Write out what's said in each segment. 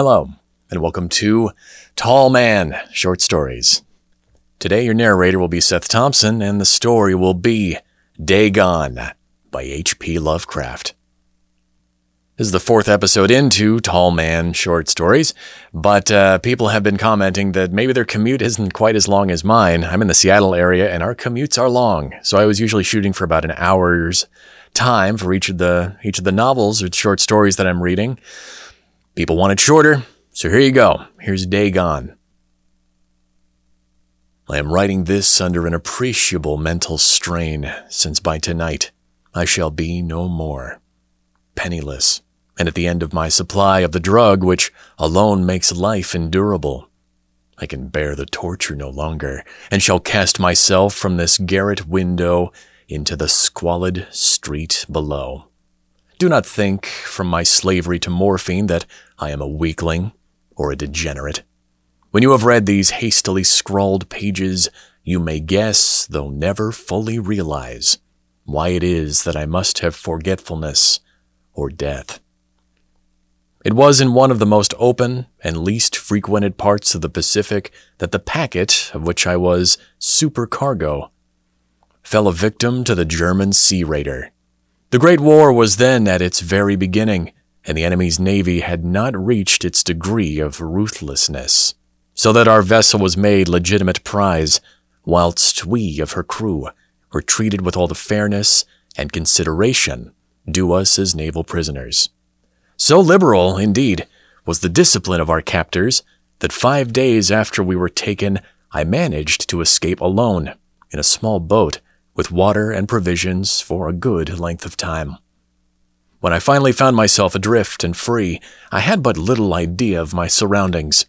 Hello, and welcome to Tall Man Short Stories. Today, your narrator will be Seth Thompson, and the story will be Dagon by H.P. Lovecraft. This is the fourth episode into Tall Man Short Stories, but uh, people have been commenting that maybe their commute isn't quite as long as mine. I'm in the Seattle area, and our commutes are long, so I was usually shooting for about an hour's time for each of the each of the novels or short stories that I'm reading. People want it shorter, so here you go. Here's Dagon. I am writing this under an appreciable mental strain, since by tonight I shall be no more. Penniless, and at the end of my supply of the drug which alone makes life endurable. I can bear the torture no longer, and shall cast myself from this garret window into the squalid street below. Do not think, from my slavery to morphine, that I am a weakling or a degenerate. When you have read these hastily scrawled pages, you may guess, though never fully realize, why it is that I must have forgetfulness or death. It was in one of the most open and least frequented parts of the Pacific that the packet, of which I was supercargo, fell a victim to the German sea raider. The Great War was then at its very beginning, and the enemy's navy had not reached its degree of ruthlessness, so that our vessel was made legitimate prize, whilst we of her crew were treated with all the fairness and consideration due us as naval prisoners. So liberal, indeed, was the discipline of our captors that five days after we were taken, I managed to escape alone in a small boat with water and provisions for a good length of time. When I finally found myself adrift and free, I had but little idea of my surroundings.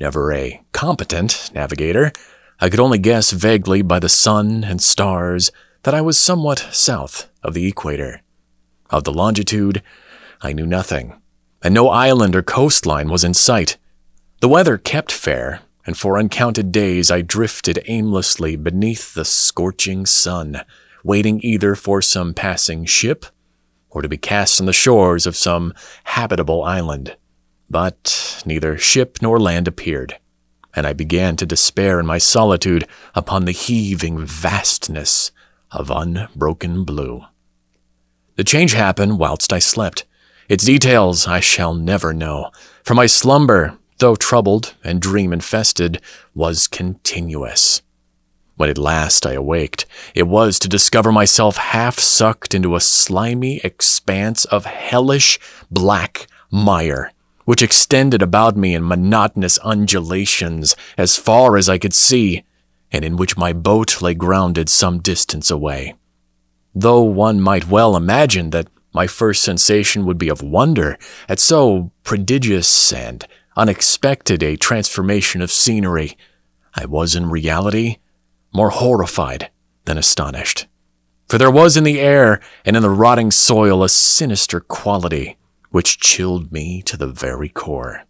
Never a competent navigator, I could only guess vaguely by the sun and stars that I was somewhat south of the equator. Of the longitude, I knew nothing, and no island or coastline was in sight. The weather kept fair, and for uncounted days I drifted aimlessly beneath the scorching sun, waiting either for some passing ship or to be cast on the shores of some habitable island. But neither ship nor land appeared, and I began to despair in my solitude upon the heaving vastness of unbroken blue. The change happened whilst I slept. Its details I shall never know, for my slumber though troubled and dream infested, was continuous. When at last I awaked, it was to discover myself half sucked into a slimy expanse of hellish black mire, which extended about me in monotonous undulations as far as I could see, and in which my boat lay grounded some distance away. Though one might well imagine that my first sensation would be of wonder at so prodigious and unexpected a transformation of scenery, I was in reality more horrified than astonished. For there was in the air and in the rotting soil a sinister quality which chilled me to the very core.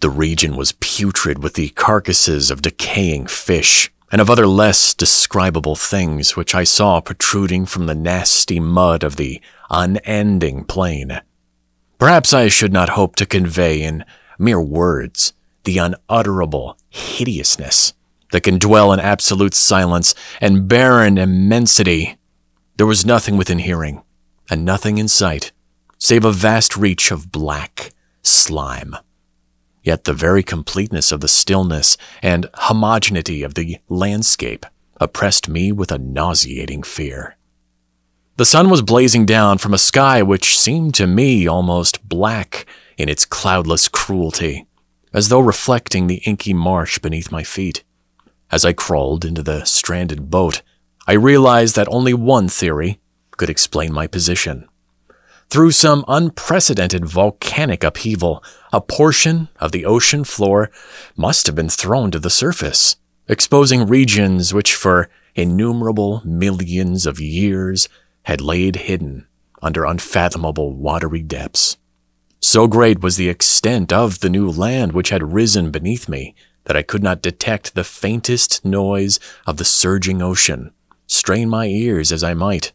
The region was putrid with the carcasses of decaying fish and of other less describable things which I saw protruding from the nasty mud of the unending plain. Perhaps I should not hope to convey in mere words, the unutterable hideousness that can dwell in absolute silence and barren immensity. There was nothing within hearing, and nothing in sight, save a vast reach of black slime. Yet the very completeness of the stillness and homogeneity of the landscape oppressed me with a nauseating fear. The sun was blazing down from a sky which seemed to me almost black in its cloudless cruelty, as though reflecting the inky marsh beneath my feet. As I crawled into the stranded boat, I realized that only one theory could explain my position. Through some unprecedented volcanic upheaval, a portion of the ocean floor must have been thrown to the surface, exposing regions which for innumerable millions of years had laid hidden under unfathomable watery depths. So great was the extent of the new land which had risen beneath me that I could not detect the faintest noise of the surging ocean, strain my ears as I might.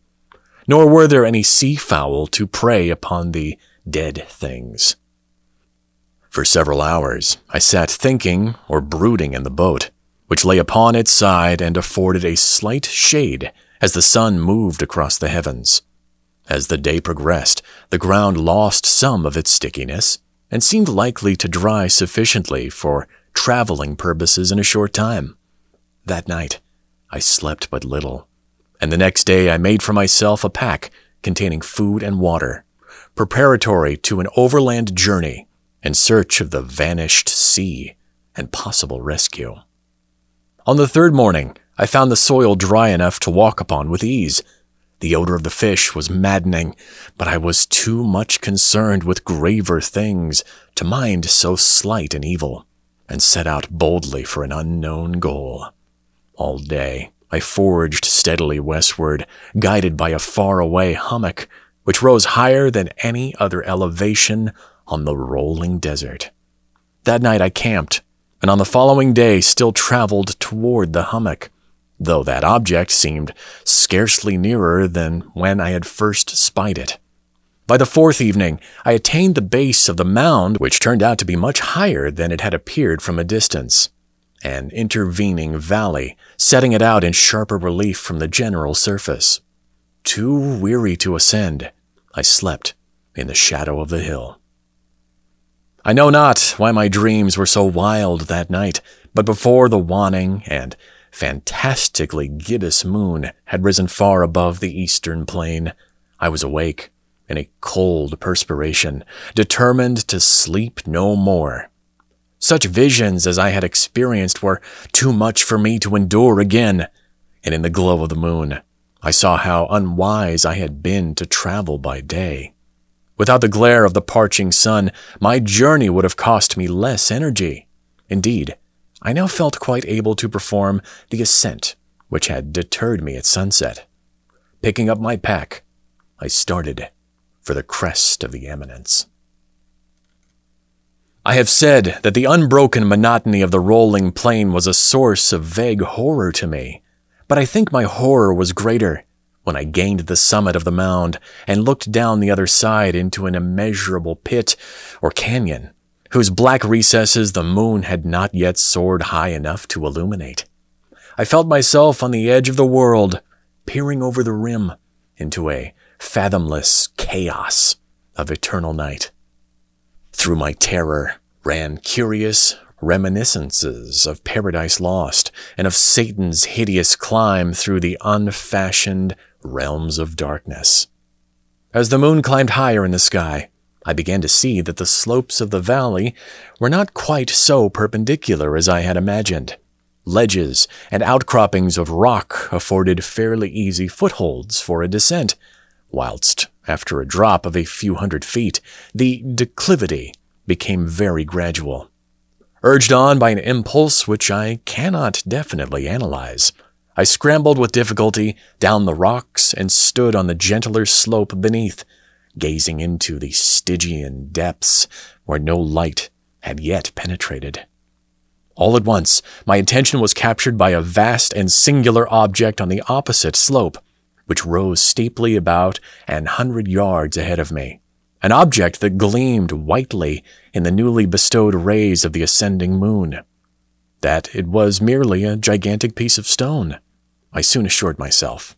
Nor were there any sea fowl to prey upon the dead things. For several hours, I sat thinking or brooding in the boat, which lay upon its side and afforded a slight shade as the sun moved across the heavens. As the day progressed, the ground lost some of its stickiness and seemed likely to dry sufficiently for traveling purposes in a short time. That night, I slept but little, and the next day I made for myself a pack containing food and water, preparatory to an overland journey in search of the vanished sea and possible rescue. On the third morning, I found the soil dry enough to walk upon with ease. The odor of the fish was maddening, but I was too much concerned with graver things to mind so slight an evil, and set out boldly for an unknown goal. All day, I forged steadily westward, guided by a faraway hummock, which rose higher than any other elevation on the rolling desert. That night I camped, and on the following day still traveled toward the hummock, though that object seemed scarcely nearer than when I had first spied it. By the fourth evening, I attained the base of the mound, which turned out to be much higher than it had appeared from a distance, an intervening valley, setting it out in sharper relief from the general surface. Too weary to ascend, I slept in the shadow of the hill. I know not why my dreams were so wild that night, but before the waning and fantastically gibbous moon had risen far above the eastern plain, I was awake in a cold perspiration, determined to sleep no more. Such visions as I had experienced were too much for me to endure again, and in the glow of the moon, I saw how unwise I had been to travel by day. Without the glare of the parching sun, my journey would have cost me less energy. Indeed, I now felt quite able to perform the ascent which had deterred me at sunset. Picking up my pack, I started for the crest of the eminence. I have said that the unbroken monotony of the rolling plain was a source of vague horror to me, but I think my horror was greater when I gained the summit of the mound and looked down the other side into an immeasurable pit or canyon, whose black recesses the moon had not yet soared high enough to illuminate. I felt myself on the edge of the world, peering over the rim into a fathomless chaos of eternal night. Through my terror ran curious, reminiscences of Paradise Lost and of Satan's hideous climb through the unfashioned realms of darkness. As the moon climbed higher in the sky, I began to see that the slopes of the valley were not quite so perpendicular as I had imagined. Ledges and outcroppings of rock afforded fairly easy footholds for a descent, whilst, after a drop of a few hundred feet, the declivity became very gradual. Urged on by an impulse which I cannot definitely analyze, I scrambled with difficulty down the rocks and stood on the gentler slope beneath, gazing into the Stygian depths where no light had yet penetrated. All at once, my attention was captured by a vast and singular object on the opposite slope, which rose steeply about an hundred yards ahead of me an object that gleamed whitely in the newly bestowed rays of the ascending moon. That it was merely a gigantic piece of stone, I soon assured myself.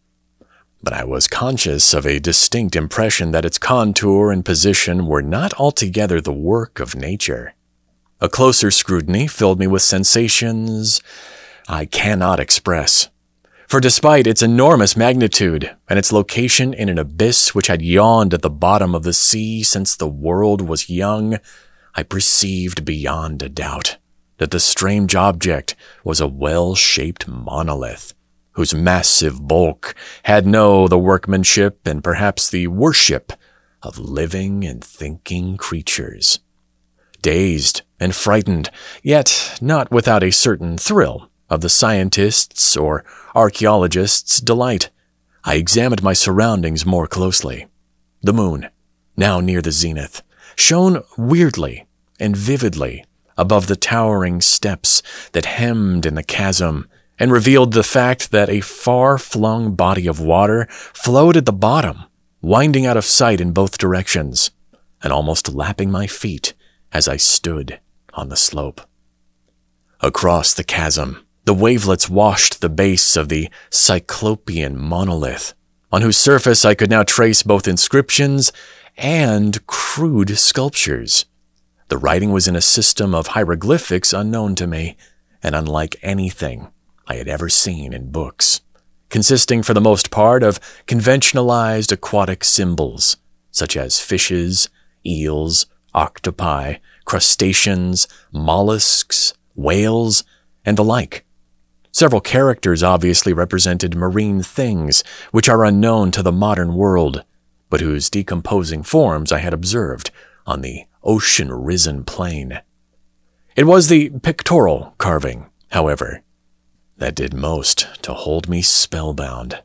But I was conscious of a distinct impression that its contour and position were not altogether the work of nature. A closer scrutiny filled me with sensations I cannot express. For despite its enormous magnitude and its location in an abyss which had yawned at the bottom of the sea since the world was young, I perceived beyond a doubt that the strange object was a well shaped monolith, whose massive bulk had no the workmanship and perhaps the worship of living and thinking creatures. Dazed and frightened, yet not without a certain thrill of the scientist's or archaeologist's delight, I examined my surroundings more closely. The moon, now near the zenith, shone weirdly and vividly above the towering steps that hemmed in the chasm and revealed the fact that a far flung body of water flowed at the bottom, winding out of sight in both directions and almost lapping my feet as I stood on the slope. Across the chasm, the wavelets washed the base of the Cyclopean monolith, on whose surface I could now trace both inscriptions and crude sculptures. The writing was in a system of hieroglyphics unknown to me, and unlike anything I had ever seen in books, consisting for the most part of conventionalized aquatic symbols, such as fishes, eels, octopi, crustaceans, mollusks, whales, and the like. Several characters obviously represented marine things which are unknown to the modern world, but whose decomposing forms I had observed on the ocean risen plain. It was the pictorial carving, however, that did most to hold me spellbound.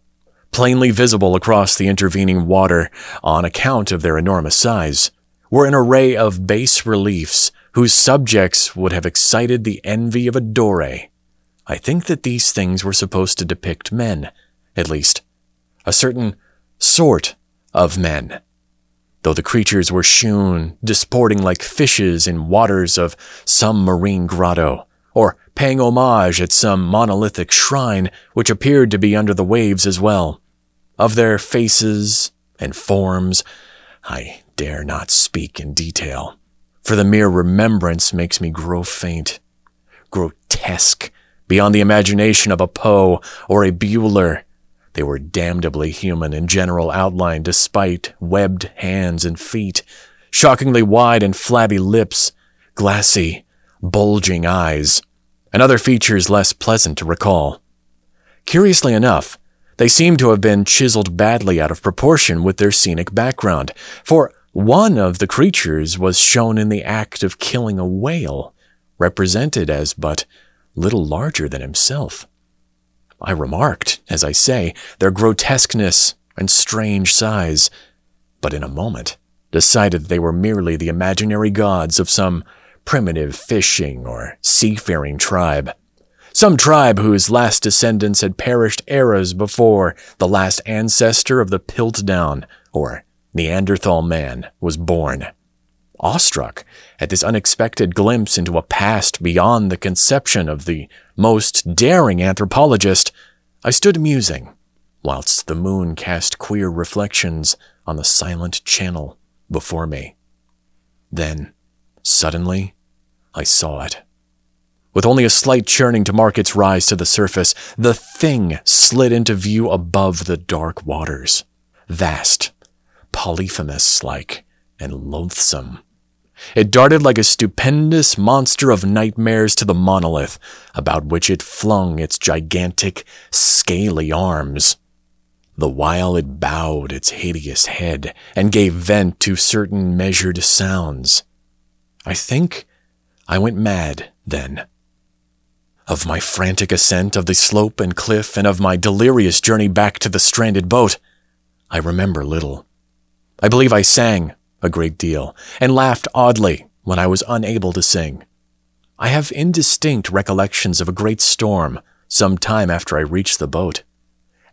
Plainly visible across the intervening water on account of their enormous size were an array of bas reliefs whose subjects would have excited the envy of a Dore. I think that these things were supposed to depict men, at least, a certain sort of men. Though the creatures were shewn disporting like fishes in waters of some marine grotto, or paying homage at some monolithic shrine which appeared to be under the waves as well. Of their faces and forms, I dare not speak in detail for the mere remembrance makes me grow faint, grotesque, beyond the imagination of a Poe or a Bulwer. They were damnably human in general outline despite webbed hands and feet, shockingly wide and flabby lips, glassy, bulging eyes, and other features less pleasant to recall. Curiously enough, they seem to have been chiseled badly out of proportion with their scenic background, for one of the creatures was shown in the act of killing a whale, represented as but little larger than himself. I remarked, as I say, their grotesqueness and strange size, but in a moment decided they were merely the imaginary gods of some primitive fishing or seafaring tribe. Some tribe whose last descendants had perished eras before the last ancestor of the Piltdown, or Neanderthal man was born. Awestruck at this unexpected glimpse into a past beyond the conception of the most daring anthropologist, I stood musing, whilst the moon cast queer reflections on the silent channel before me. Then, suddenly, I saw it. With only a slight churning to mark its rise to the surface, the thing slid into view above the dark waters. Vast, Polyphemus like and loathsome. It darted like a stupendous monster of nightmares to the monolith, about which it flung its gigantic, scaly arms. The while it bowed its hideous head and gave vent to certain measured sounds. I think I went mad then. Of my frantic ascent of the slope and cliff and of my delirious journey back to the stranded boat, I remember little. I believe I sang a great deal and laughed oddly when I was unable to sing. I have indistinct recollections of a great storm some time after I reached the boat.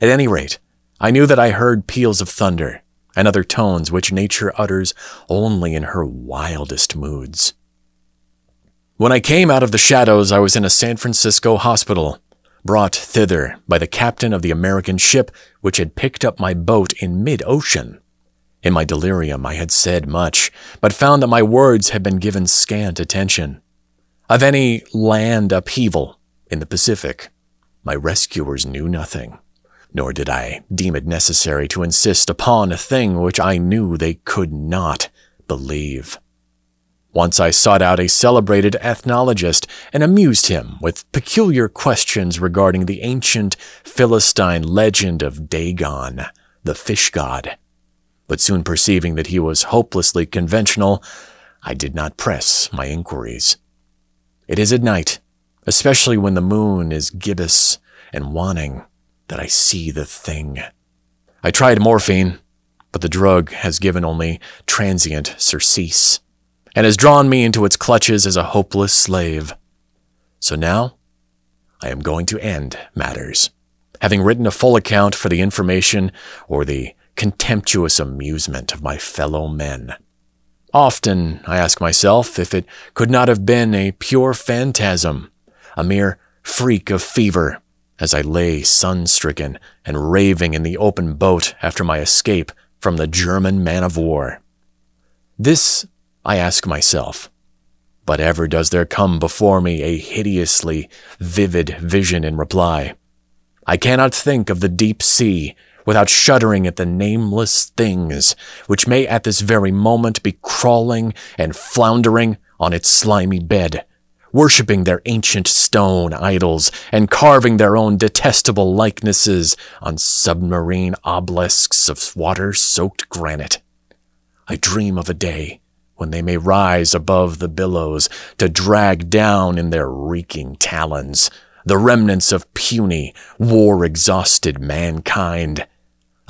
At any rate, I knew that I heard peals of thunder and other tones which nature utters only in her wildest moods. When I came out of the shadows, I was in a San Francisco hospital, brought thither by the captain of the American ship which had picked up my boat in mid ocean. In my delirium, I had said much, but found that my words had been given scant attention. Of any land upheaval in the Pacific, my rescuers knew nothing, nor did I deem it necessary to insist upon a thing which I knew they could not believe. Once I sought out a celebrated ethnologist and amused him with peculiar questions regarding the ancient Philistine legend of Dagon, the fish god but soon perceiving that he was hopelessly conventional, I did not press my inquiries. It is at night, especially when the moon is gibbous and waning, that I see the thing. I tried morphine, but the drug has given only transient surcease, and has drawn me into its clutches as a hopeless slave. So now, I am going to end matters, having written a full account for the information or the contemptuous amusement of my fellow men. Often I ask myself if it could not have been a pure phantasm, a mere freak of fever, as I lay sun stricken and raving in the open boat after my escape from the German man of war. This I ask myself. But ever does there come before me a hideously vivid vision in reply. I cannot think of the deep sea without shuddering at the nameless things which may at this very moment be crawling and floundering on its slimy bed, worshipping their ancient stone idols and carving their own detestable likenesses on submarine obelisks of water soaked granite. I dream of a day when they may rise above the billows to drag down in their reeking talons the remnants of puny, war exhausted mankind,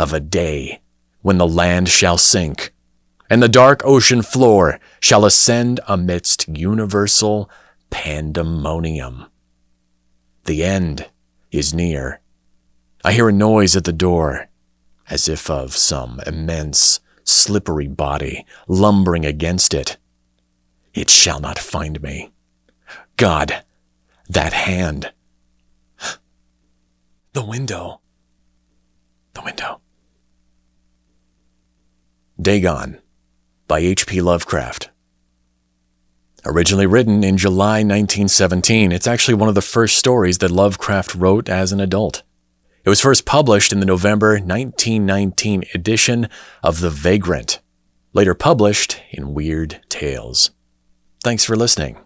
of a day when the land shall sink, and the dark ocean floor shall ascend amidst universal pandemonium. The end is near. I hear a noise at the door, as if of some immense slippery body lumbering against it. It shall not find me. God, that hand. The window. The window. Dagon by H.P. Lovecraft. Originally written in July 1917, it's actually one of the first stories that Lovecraft wrote as an adult. It was first published in the November 1919 edition of The Vagrant, later published in Weird Tales. Thanks for listening.